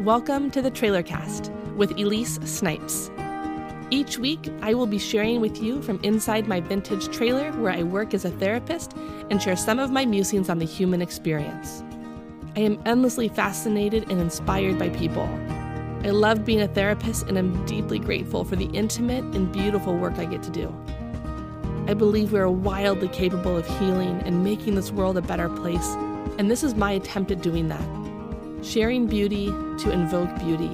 Welcome to the Trailer Cast with Elise Snipes. Each week, I will be sharing with you from inside my vintage trailer where I work as a therapist and share some of my musings on the human experience. I am endlessly fascinated and inspired by people. I love being a therapist and am deeply grateful for the intimate and beautiful work I get to do. I believe we are wildly capable of healing and making this world a better place, and this is my attempt at doing that sharing beauty to invoke beauty.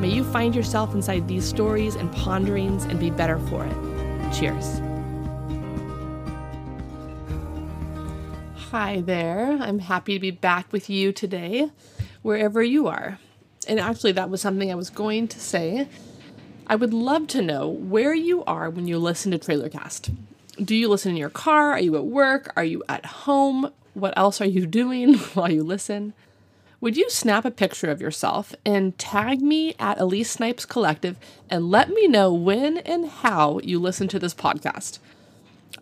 May you find yourself inside these stories and ponderings and be better for it. Cheers. Hi there. I'm happy to be back with you today, wherever you are. And actually, that was something I was going to say. I would love to know where you are when you listen to Trailercast. Do you listen in your car? Are you at work? Are you at home? What else are you doing while you listen? Would you snap a picture of yourself and tag me at Elise Snipes Collective and let me know when and how you listen to this podcast?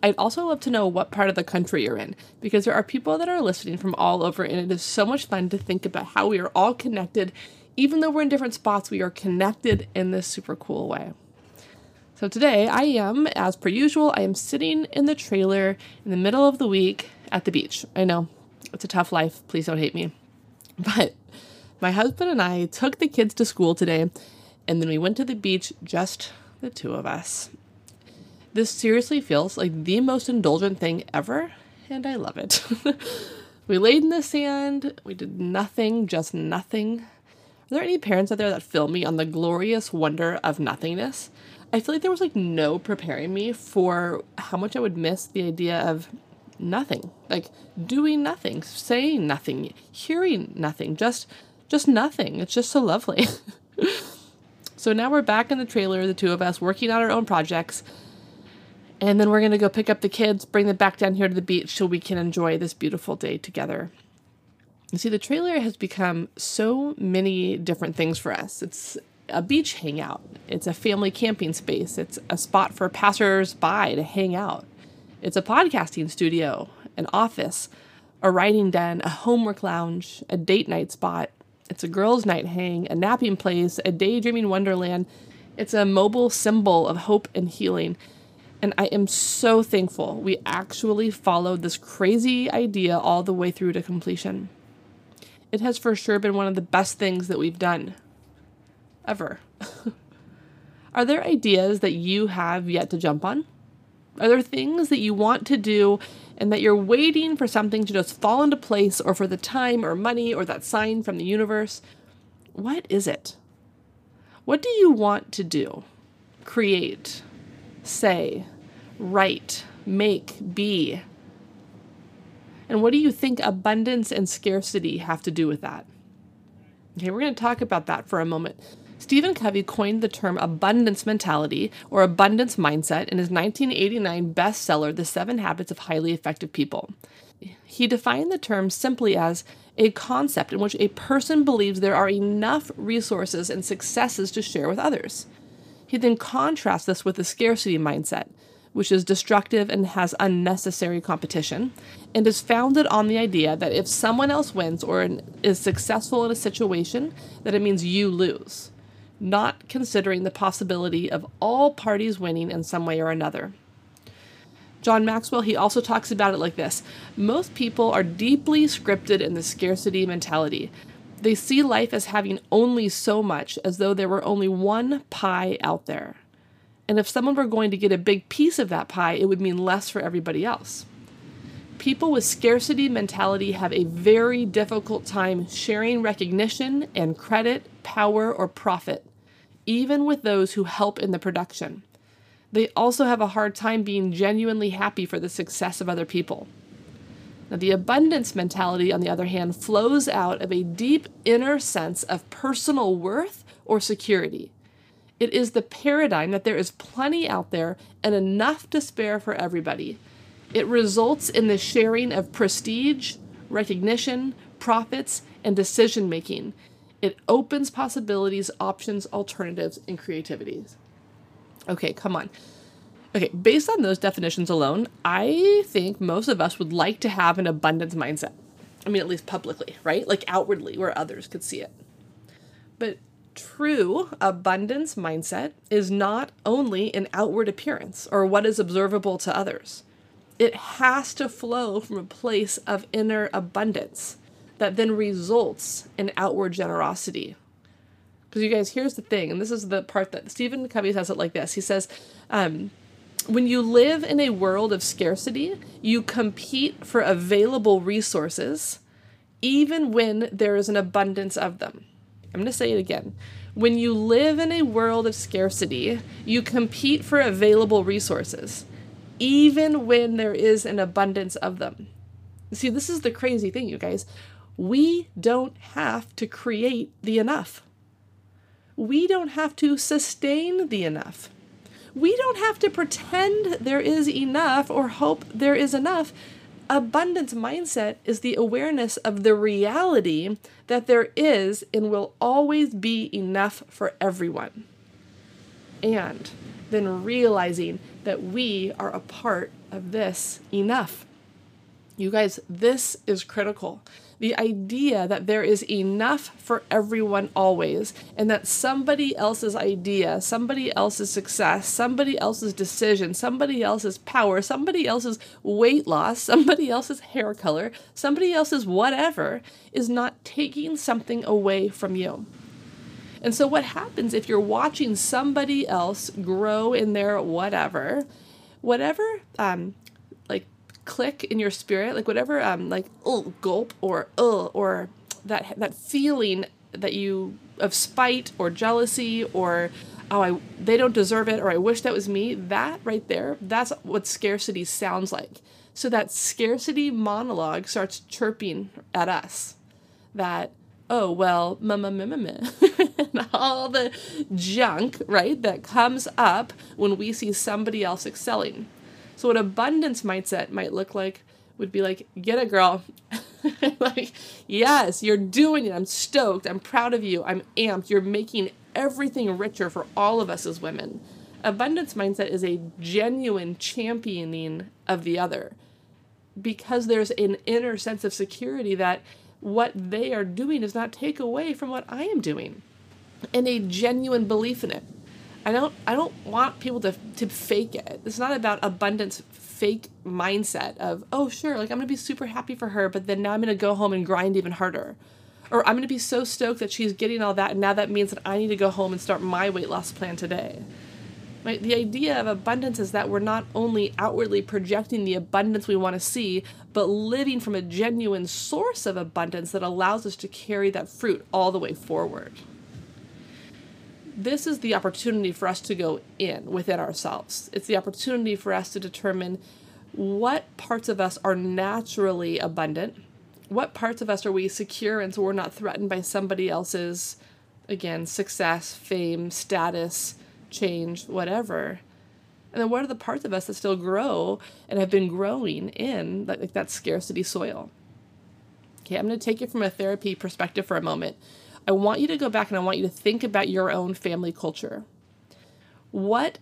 I'd also love to know what part of the country you're in because there are people that are listening from all over, and it is so much fun to think about how we are all connected. Even though we're in different spots, we are connected in this super cool way. So today, I am, as per usual, I am sitting in the trailer in the middle of the week at the beach. I know it's a tough life. Please don't hate me. But my husband and I took the kids to school today, and then we went to the beach, just the two of us. This seriously feels like the most indulgent thing ever, and I love it. we laid in the sand, we did nothing, just nothing. Are there any parents out there that feel me on the glorious wonder of nothingness? I feel like there was like no preparing me for how much I would miss the idea of nothing. Like doing nothing saying nothing hearing nothing just just nothing. It's just so lovely. So now we're back in the trailer the two of us working on our own projects. And then we're going to go pick up the kids bring them back down here to the beach so we can enjoy this beautiful day together. You see the trailer has become so many different things for us. It's a beach hangout. It's a family camping space. It's a spot for passers-by to hang out it's a podcasting studio, an office, a writing den, a homework lounge, a date night spot. It's a girls' night hang, a napping place, a daydreaming wonderland. It's a mobile symbol of hope and healing. And I am so thankful we actually followed this crazy idea all the way through to completion. It has for sure been one of the best things that we've done. Ever. Are there ideas that you have yet to jump on? Are there things that you want to do and that you're waiting for something to just fall into place or for the time or money or that sign from the universe? What is it? What do you want to do? Create, say, write, make, be? And what do you think abundance and scarcity have to do with that? Okay, we're going to talk about that for a moment. Stephen Covey coined the term abundance mentality or abundance mindset in his 1989 bestseller, The Seven Habits of Highly Effective People. He defined the term simply as a concept in which a person believes there are enough resources and successes to share with others. He then contrasts this with the scarcity mindset, which is destructive and has unnecessary competition, and is founded on the idea that if someone else wins or is successful in a situation, that it means you lose not considering the possibility of all parties winning in some way or another. John Maxwell, he also talks about it like this Most people are deeply scripted in the scarcity mentality. They see life as having only so much, as though there were only one pie out there. And if someone were going to get a big piece of that pie, it would mean less for everybody else. People with scarcity mentality have a very difficult time sharing recognition and credit, power, or profit even with those who help in the production. They also have a hard time being genuinely happy for the success of other people. Now, the abundance mentality, on the other hand, flows out of a deep inner sense of personal worth or security. It is the paradigm that there is plenty out there and enough to spare for everybody. It results in the sharing of prestige, recognition, profits, and decision making, it opens possibilities, options, alternatives, and creativities. Okay, come on. Okay, based on those definitions alone, I think most of us would like to have an abundance mindset. I mean, at least publicly, right? Like outwardly, where others could see it. But true abundance mindset is not only an outward appearance or what is observable to others. It has to flow from a place of inner abundance that then results in outward generosity. Because you guys, here's the thing, and this is the part that Stephen Covey says it like this. He says, um, when you live in a world of scarcity, you compete for available resources, even when there is an abundance of them. I'm going to say it again. When you live in a world of scarcity, you compete for available resources, even when there is an abundance of them. See, this is the crazy thing, you guys. We don't have to create the enough. We don't have to sustain the enough. We don't have to pretend there is enough or hope there is enough abundance mindset is the awareness of the reality that there is and will always be enough for everyone. And then realizing that we are a part of this enough. You guys, this is critical the idea that there is enough for everyone always, and that somebody else's idea, somebody else's success, somebody else's decision, somebody else's power, somebody else's weight loss, somebody else's hair color, somebody else's whatever is not taking something away from you. And so, what happens if you're watching somebody else grow in their whatever, whatever um, click in your spirit, like whatever, um, like oh gulp or uh or that that feeling that you of spite or jealousy or oh I they don't deserve it or I wish that was me. That right there, that's what scarcity sounds like. So that scarcity monologue starts chirping at us. That oh well, mama mama, and all the junk right that comes up when we see somebody else excelling. So what abundance mindset might look like would be like, get it, girl. like, yes, you're doing it. I'm stoked. I'm proud of you. I'm amped. You're making everything richer for all of us as women. Abundance mindset is a genuine championing of the other because there's an inner sense of security that what they are doing does not take away from what I am doing and a genuine belief in it. I don't I don't want people to to fake it. It's not about abundance fake mindset of, oh sure, like I'm gonna be super happy for her, but then now I'm gonna go home and grind even harder. Or I'm gonna be so stoked that she's getting all that and now that means that I need to go home and start my weight loss plan today. Right? The idea of abundance is that we're not only outwardly projecting the abundance we want to see, but living from a genuine source of abundance that allows us to carry that fruit all the way forward this is the opportunity for us to go in within ourselves. It's the opportunity for us to determine what parts of us are naturally abundant, what parts of us are we secure and so we're not threatened by somebody else's, again, success, fame, status, change, whatever. And then what are the parts of us that still grow and have been growing in like, that scarcity soil? Okay, I'm going to take it from a therapy perspective for a moment. I want you to go back and I want you to think about your own family culture. What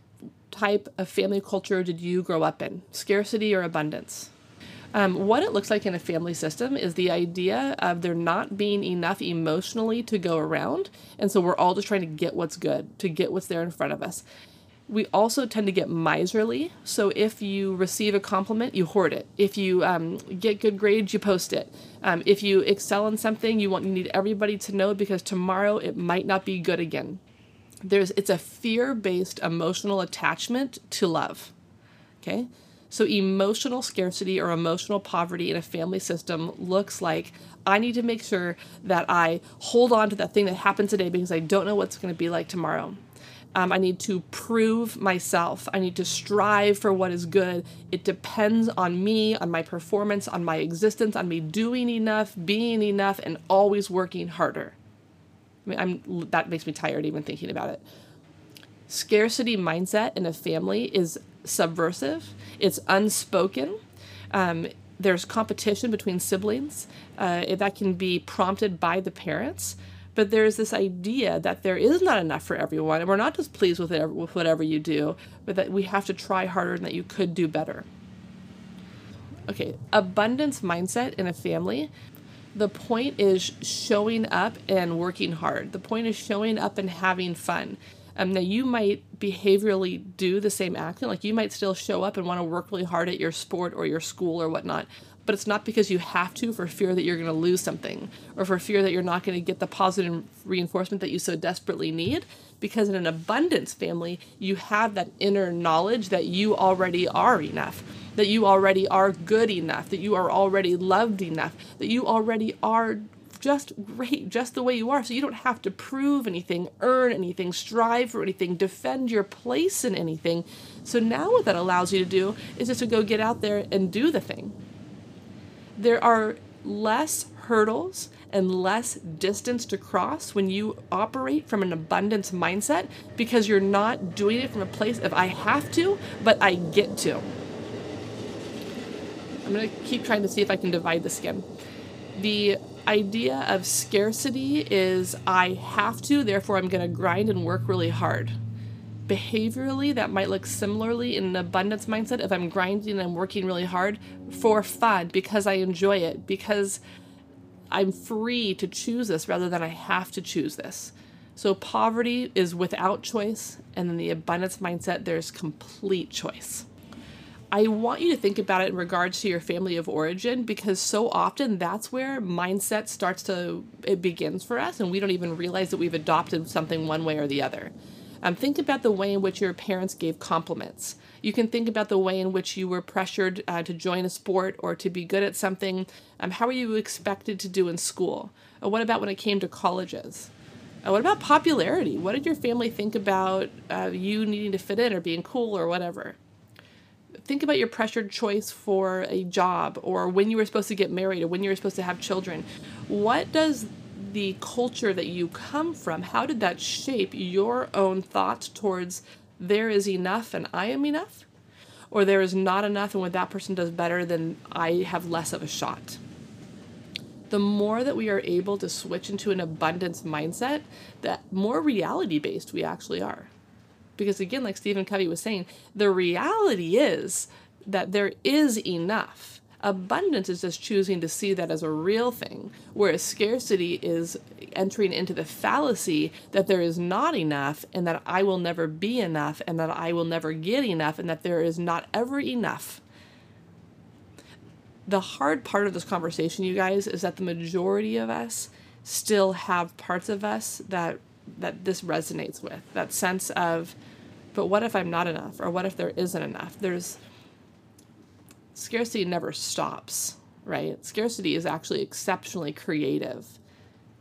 type of family culture did you grow up in? Scarcity or abundance? Um, what it looks like in a family system is the idea of there not being enough emotionally to go around. And so we're all just trying to get what's good, to get what's there in front of us. We also tend to get miserly. So if you receive a compliment, you hoard it. If you um, get good grades, you post it. Um, if you excel in something, you want you need everybody to know because tomorrow it might not be good again. There's it's a fear-based emotional attachment to love. Okay? So emotional scarcity or emotional poverty in a family system looks like I need to make sure that I hold on to that thing that happened today because I don't know what's going to be like tomorrow. Um, I need to prove myself. I need to strive for what is good. It depends on me, on my performance, on my existence, on me doing enough, being enough, and always working harder. I mean, I'm, that makes me tired even thinking about it. Scarcity mindset in a family is subversive, it's unspoken. Um, there's competition between siblings uh, that can be prompted by the parents but there's this idea that there is not enough for everyone and we're not just pleased with, it, with whatever you do but that we have to try harder and that you could do better okay abundance mindset in a family The point is showing up and working hard. The point is showing up and having fun. Um, now, you might behaviorally do the same action. Like you might still show up and want to work really hard at your sport or your school or whatnot, but it's not because you have to for fear that you're going to lose something or for fear that you're not going to get the positive reinforcement that you so desperately need. Because in an abundance family, you have that inner knowledge that you already are enough, that you already are good enough, that you are already loved enough, that you already are just great, just the way you are. So you don't have to prove anything, earn anything, strive for anything, defend your place in anything. So now what that allows you to do is just to go get out there and do the thing. There are less hurdles and less distance to cross when you operate from an abundance mindset because you're not doing it from a place of I have to, but I get to. I'm going to keep trying to see if I can divide this again. The idea of scarcity is I have to, therefore I'm going to grind and work really hard. Behaviorally, that might look similarly in an abundance mindset if I'm grinding and I'm working really hard for fun because I enjoy it, because I'm free to choose this rather than I have to choose this. So poverty is without choice, and in the abundance mindset, there's complete choice. I want you to think about it in regards to your family of origin because so often that's where mindset starts to it begins for us and we don't even realize that we've adopted something one way or the other. Um, think about the way in which your parents gave compliments. You can think about the way in which you were pressured uh, to join a sport or to be good at something. Um, how were you expected to do in school? Or what about when it came to colleges? Uh, what about popularity? What did your family think about uh, you needing to fit in or being cool or whatever? think about your pressured choice for a job or when you were supposed to get married or when you were supposed to have children. What does the culture that you come from, how did that shape your own thoughts towards there is enough and I am enough? Or there is not enough and when that person does better, then I have less of a shot. The more that we are able to switch into an abundance mindset, that more reality based we actually are. Because again, like Stephen Covey was saying, the reality is that there is enough. Abundance is just choosing to see that as a real thing, whereas scarcity is entering into the fallacy that there is not enough and that I will never be enough and that I will never get enough and that there is not ever enough. The hard part of this conversation, you guys, is that the majority of us still have parts of us that that this resonates with that sense of but what if I'm not enough? Or what if there isn't enough? There's scarcity never stops, right? Scarcity is actually exceptionally creative.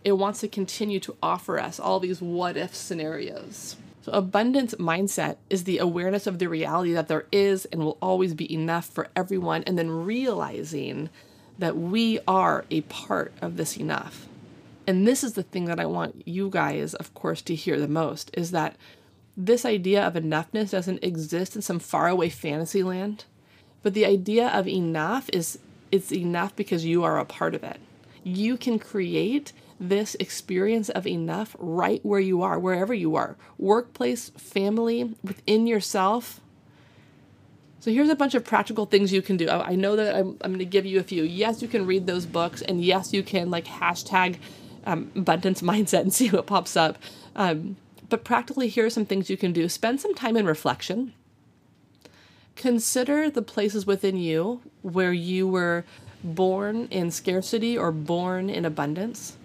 It wants to continue to offer us all these what if scenarios. So, abundance mindset is the awareness of the reality that there is and will always be enough for everyone, and then realizing that we are a part of this enough. And this is the thing that I want you guys, of course, to hear the most is that this idea of enoughness doesn't exist in some faraway fantasy land, but the idea of enough is it's enough because you are a part of it. You can create this experience of enough right where you are, wherever you are workplace, family, within yourself. So here's a bunch of practical things you can do. I know that I'm, I'm going to give you a few. Yes, you can read those books, and yes, you can like hashtag um, abundance mindset and see what pops up. Um, but practically, here are some things you can do spend some time in reflection. Consider the places within you where you were born in scarcity or born in abundance.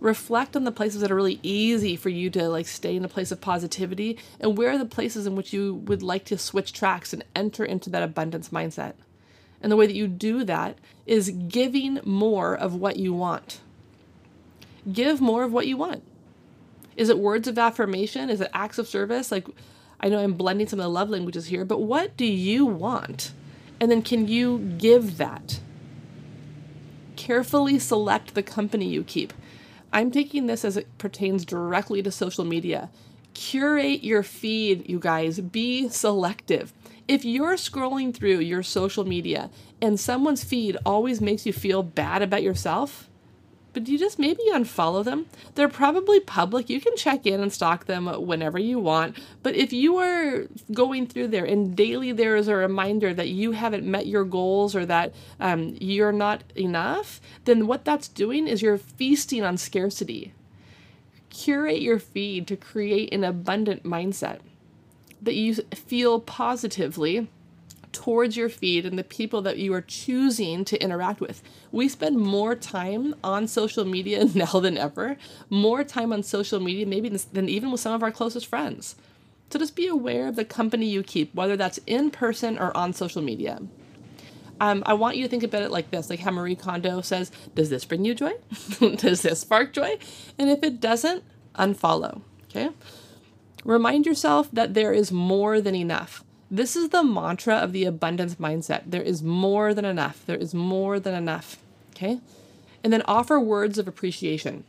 Reflect on the places that are really easy for you to like stay in a place of positivity and where are the places in which you would like to switch tracks and enter into that abundance mindset. And the way that you do that is giving more of what you want. Give more of what you want. Is it words of affirmation? Is it acts of service? Like, I know I'm blending some of the love languages here, but what do you want? And then can you give that? Carefully select the company you keep. I'm taking this as it pertains directly to social media. Curate your feed, you guys. Be selective. If you're scrolling through your social media and someone's feed always makes you feel bad about yourself, but you just maybe unfollow them. They're probably public. You can check in and stalk them whenever you want. But if you are going through there and daily there is a reminder that you haven't met your goals or that um, you're not enough, then what that's doing is you're feasting on scarcity. Curate your feed to create an abundant mindset that you feel positively towards your feed and the people that you are choosing to interact with. We spend more time on social media now than ever, more time on social media maybe than even with some of our closest friends. So just be aware of the company you keep, whether that's in person or on social media. Um, I want you to think about it like this like how Marie Kondo says, Does this bring you joy? Does this spark joy? And if it doesn't, unfollow. Okay? Remind yourself that there is more than enough. This is the mantra of the abundance mindset. There is more than enough. There is more than enough. Okay? And then offer words of appreciation.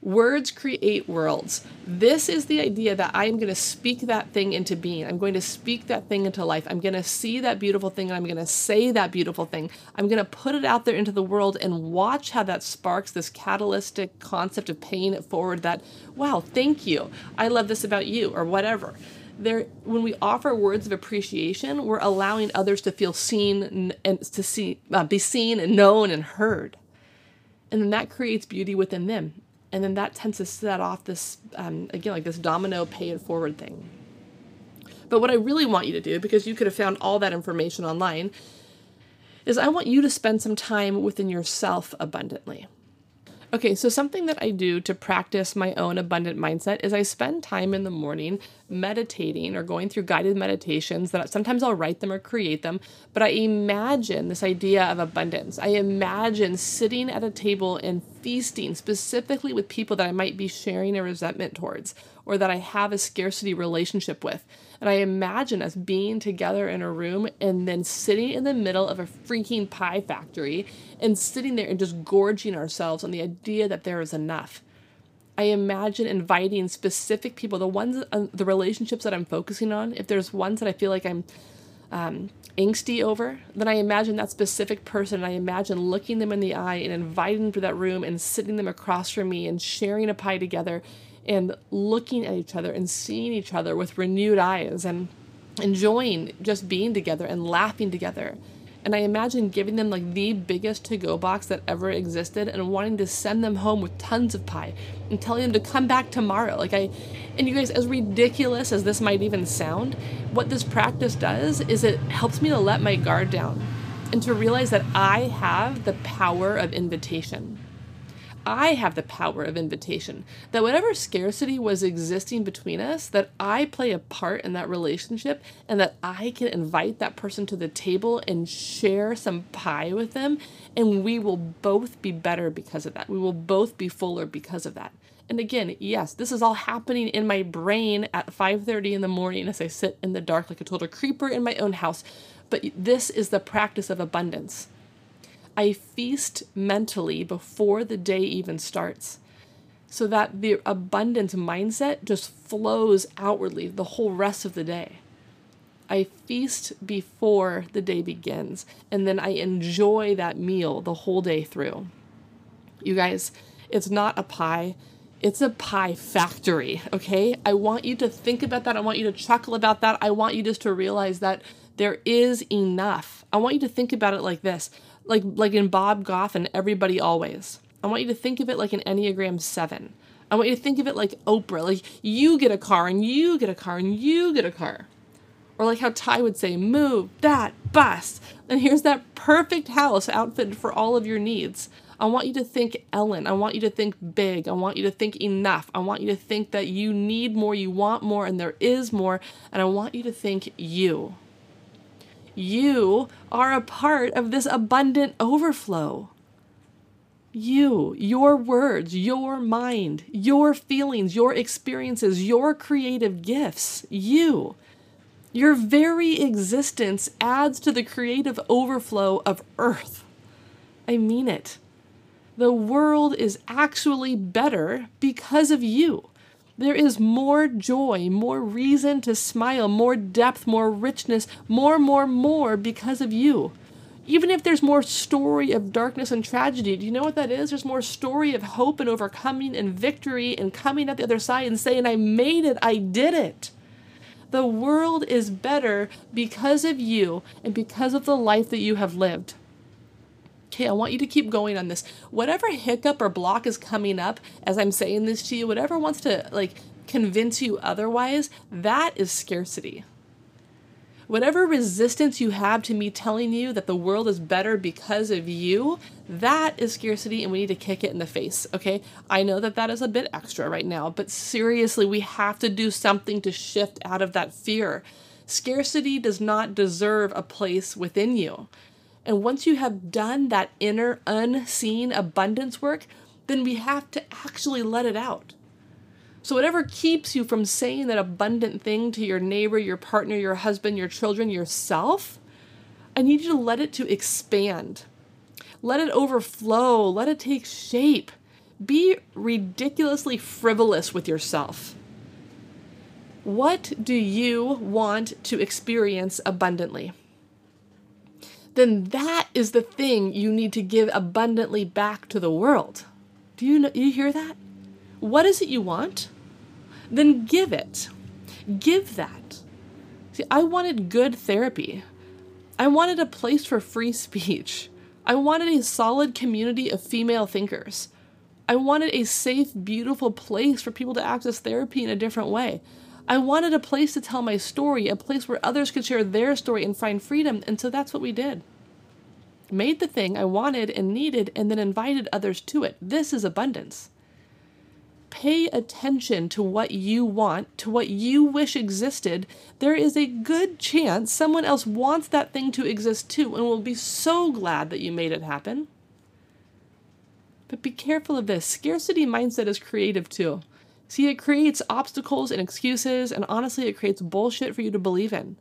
Words create worlds. This is the idea that I am going to speak that thing into being. I'm going to speak that thing into life. I'm going to see that beautiful thing and I'm going to say that beautiful thing. I'm going to put it out there into the world and watch how that sparks this catalytic concept of paying it forward that, wow, thank you. I love this about you or whatever there when we offer words of appreciation we're allowing others to feel seen and, to see uh, be seen and known and heard. And then that creates beauty within them. And then that tends to set off this um, again like this domino pay it forward thing. But what i really want you to do because you could have found all that information online is i want you to spend some time within yourself abundantly Okay, so something that I do to practice my own abundant mindset is I spend time in the morning meditating or going through guided meditations that sometimes I'll write them or create them, but I imagine this idea of abundance. I imagine sitting at a table and feasting specifically with people that I might be sharing a resentment towards or that I have a scarcity relationship with. And I imagine us being together in a room and then sitting in the middle of a freaking pie factory and sitting there and just gorging ourselves on the idea that there is enough. I imagine inviting specific people, the ones, uh, the relationships that I'm focusing on. If there's ones that I feel like I'm um, angsty over, then I imagine that specific person. I imagine looking them in the eye and inviting them to that room and sitting them across from me and sharing a pie together and looking at each other and seeing each other with renewed eyes and enjoying just being together and laughing together. And I imagine giving them like the biggest to go box that ever existed and wanting to send them home with tons of pie and telling them to come back tomorrow. Like, I, and you guys, as ridiculous as this might even sound, what this practice does is it helps me to let my guard down and to realize that I have the power of invitation. I have the power of invitation. That whatever scarcity was existing between us, that I play a part in that relationship and that I can invite that person to the table and share some pie with them and we will both be better because of that. We will both be fuller because of that. And again, yes, this is all happening in my brain at 5:30 in the morning as I sit in the dark like a total creeper in my own house. But this is the practice of abundance. I feast mentally before the day even starts so that the abundance mindset just flows outwardly the whole rest of the day. I feast before the day begins, and then I enjoy that meal the whole day through. You guys, it's not a pie, it's a pie factory, okay? I want you to think about that. I want you to chuckle about that. I want you just to realize that there is enough. I want you to think about it like this like like in Bob Goff and Everybody Always. I want you to think of it like an Enneagram 7. I want you to think of it like Oprah, like you get a car and you get a car and you get a car. Or like how Ty would say, move that bus. And here's that perfect house outfitted for all of your needs. I want you to think Ellen. I want you to think big. I want you to think enough. I want you to think that you need more, you want more, and there is more. And I want you to think you. You are a part of this abundant overflow. You, your words, your mind, your feelings, your experiences, your creative gifts, you. Your very existence adds to the creative overflow of Earth. I mean it. The world is actually better because of you. There is more joy, more reason to smile, more depth, more richness, more, more, more because of you. Even if there's more story of darkness and tragedy, do you know what that is? There's more story of hope and overcoming and victory and coming out the other side and saying, I made it, I did it. The world is better because of you and because of the life that you have lived. Okay, I want you to keep going on this. Whatever hiccup or block is coming up as I'm saying this to you, whatever wants to like convince you otherwise, that is scarcity. Whatever resistance you have to me telling you that the world is better because of you, that is scarcity and we need to kick it in the face, okay? I know that that is a bit extra right now, but seriously, we have to do something to shift out of that fear. Scarcity does not deserve a place within you. And once you have done that inner unseen abundance work, then we have to actually let it out. So, whatever keeps you from saying that abundant thing to your neighbor, your partner, your husband, your children, yourself, I need you to let it to expand. Let it overflow. Let it take shape. Be ridiculously frivolous with yourself. What do you want to experience abundantly? Then that is the thing you need to give abundantly back to the world. Do you know, you hear that? What is it you want? then give it. Give that. See, I wanted good therapy. I wanted a place for free speech. I wanted a solid community of female thinkers. I wanted a safe, beautiful place for people to access therapy in a different way. I wanted a place to tell my story, a place where others could share their story and find freedom, and so that's what we did. Made the thing I wanted and needed, and then invited others to it. This is abundance pay attention to what you want, to what you wish existed, there is a good chance someone else wants that thing to exist too and will be so glad that you made it happen. But be careful of this. Scarcity mindset is creative too. See, it creates obstacles and excuses, and honestly, it creates bullshit for you to believe in.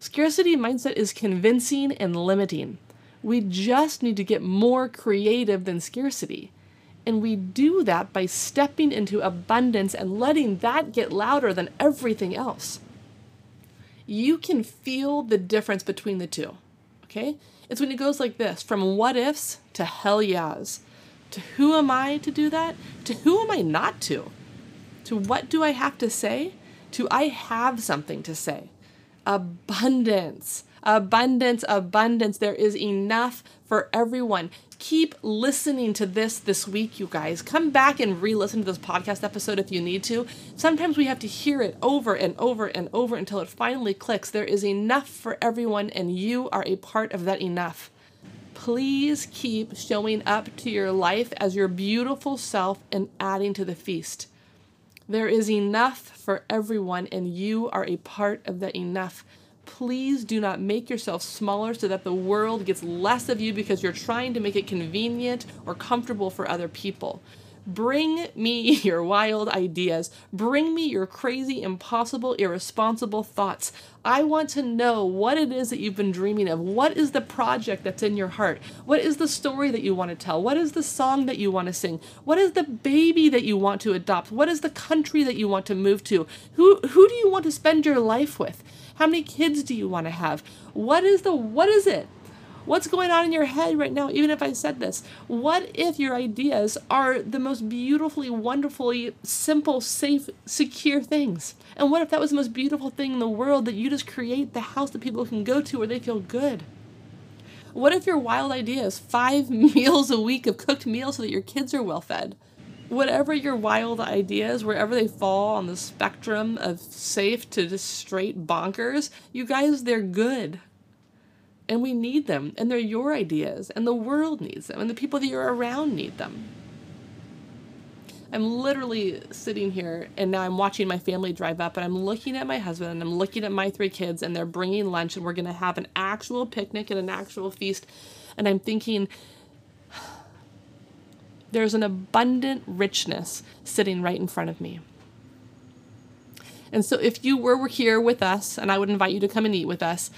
Scarcity mindset is convincing and limiting. We just need to get more creative than scarcity. And we do that by stepping into abundance and letting that get louder than everything else. You can feel the difference between the two. Okay? It's when it goes like this from what ifs to hell yeahs. To who am I to do that? To who am I not to? To what do I have to say? To I have something to say. Abundance. Abundance, abundance. There is enough for everyone keep listening to this this week, you guys. Come back and re listen to this podcast episode if you need to. Sometimes we have to hear it over and over and over until it finally clicks. There is enough for everyone, and you are a part of that enough. Please keep showing up to your life as your beautiful self and adding to the feast. There is enough for everyone, and you are a part of that enough please do not make yourself smaller so that the world gets less of you because you're trying to make it convenient or comfortable for other people. Bring me your wild ideas. Bring me your crazy, impossible, irresponsible thoughts. I want to know what it is that you've been dreaming of. What is the project that's in your heart? What is the story that you want to tell? What is the song that you want to sing? What is the baby that you want to adopt? What is the country that you want to move to? Who who do you want to spend your life with? How many kids do you want to have? What is the what is it? What's going on in your head right now, even if I said this? What if your ideas are the most beautifully, wonderfully simple, safe, secure things? And what if that was the most beautiful thing in the world that you just create the house that people can go to where they feel good? What if your wild idea is five meals a week of cooked meals so that your kids are well fed? whatever your wild ideas, wherever they fall on the spectrum of safe to just straight bonkers, you guys, they're good. And we need them. And they're your ideas. And the world needs them. And the people that you're around need them. I'm literally sitting here and now I'm watching my family drive up and I'm looking at my husband and I'm looking at my three kids and they're bringing lunch and we're going to have an actual picnic and an actual feast. And I'm thinking, there's an abundant richness sitting right in front of me. And so, if you were here with us, and I would invite you to come and eat with us,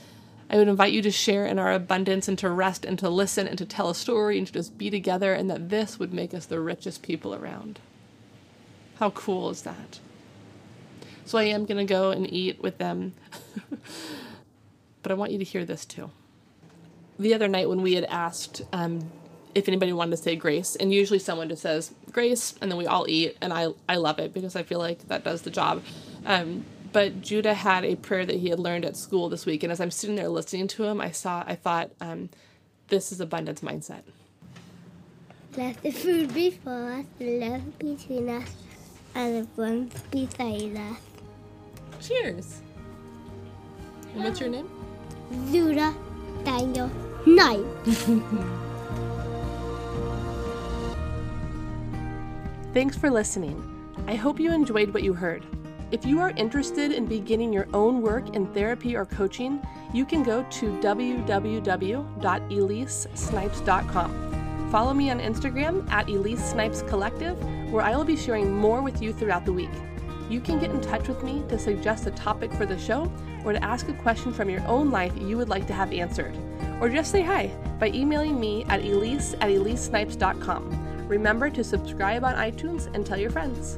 I would invite you to share in our abundance and to rest and to listen and to tell a story and to just be together, and that this would make us the richest people around. How cool is that? So, I am going to go and eat with them. but I want you to hear this too. the other night when we had asked um, if anybody wanted to say grace, and usually someone just says grace, and then we all eat, and I I love it because I feel like that does the job. Um, but Judah had a prayer that he had learned at school this week, and as I'm sitting there listening to him, I saw I thought, um, this is abundance mindset. Let the food before us, the love between us, and the one beside us. Cheers. And what's your name? Judah Daniel Knight. Thanks for listening. I hope you enjoyed what you heard. If you are interested in beginning your own work in therapy or coaching, you can go to www.elisesnipes.com. Follow me on Instagram at Elise Snipes Collective, where I will be sharing more with you throughout the week. You can get in touch with me to suggest a topic for the show or to ask a question from your own life you would like to have answered. Or just say hi by emailing me at elise at elisesnipes.com. Remember to subscribe on iTunes and tell your friends.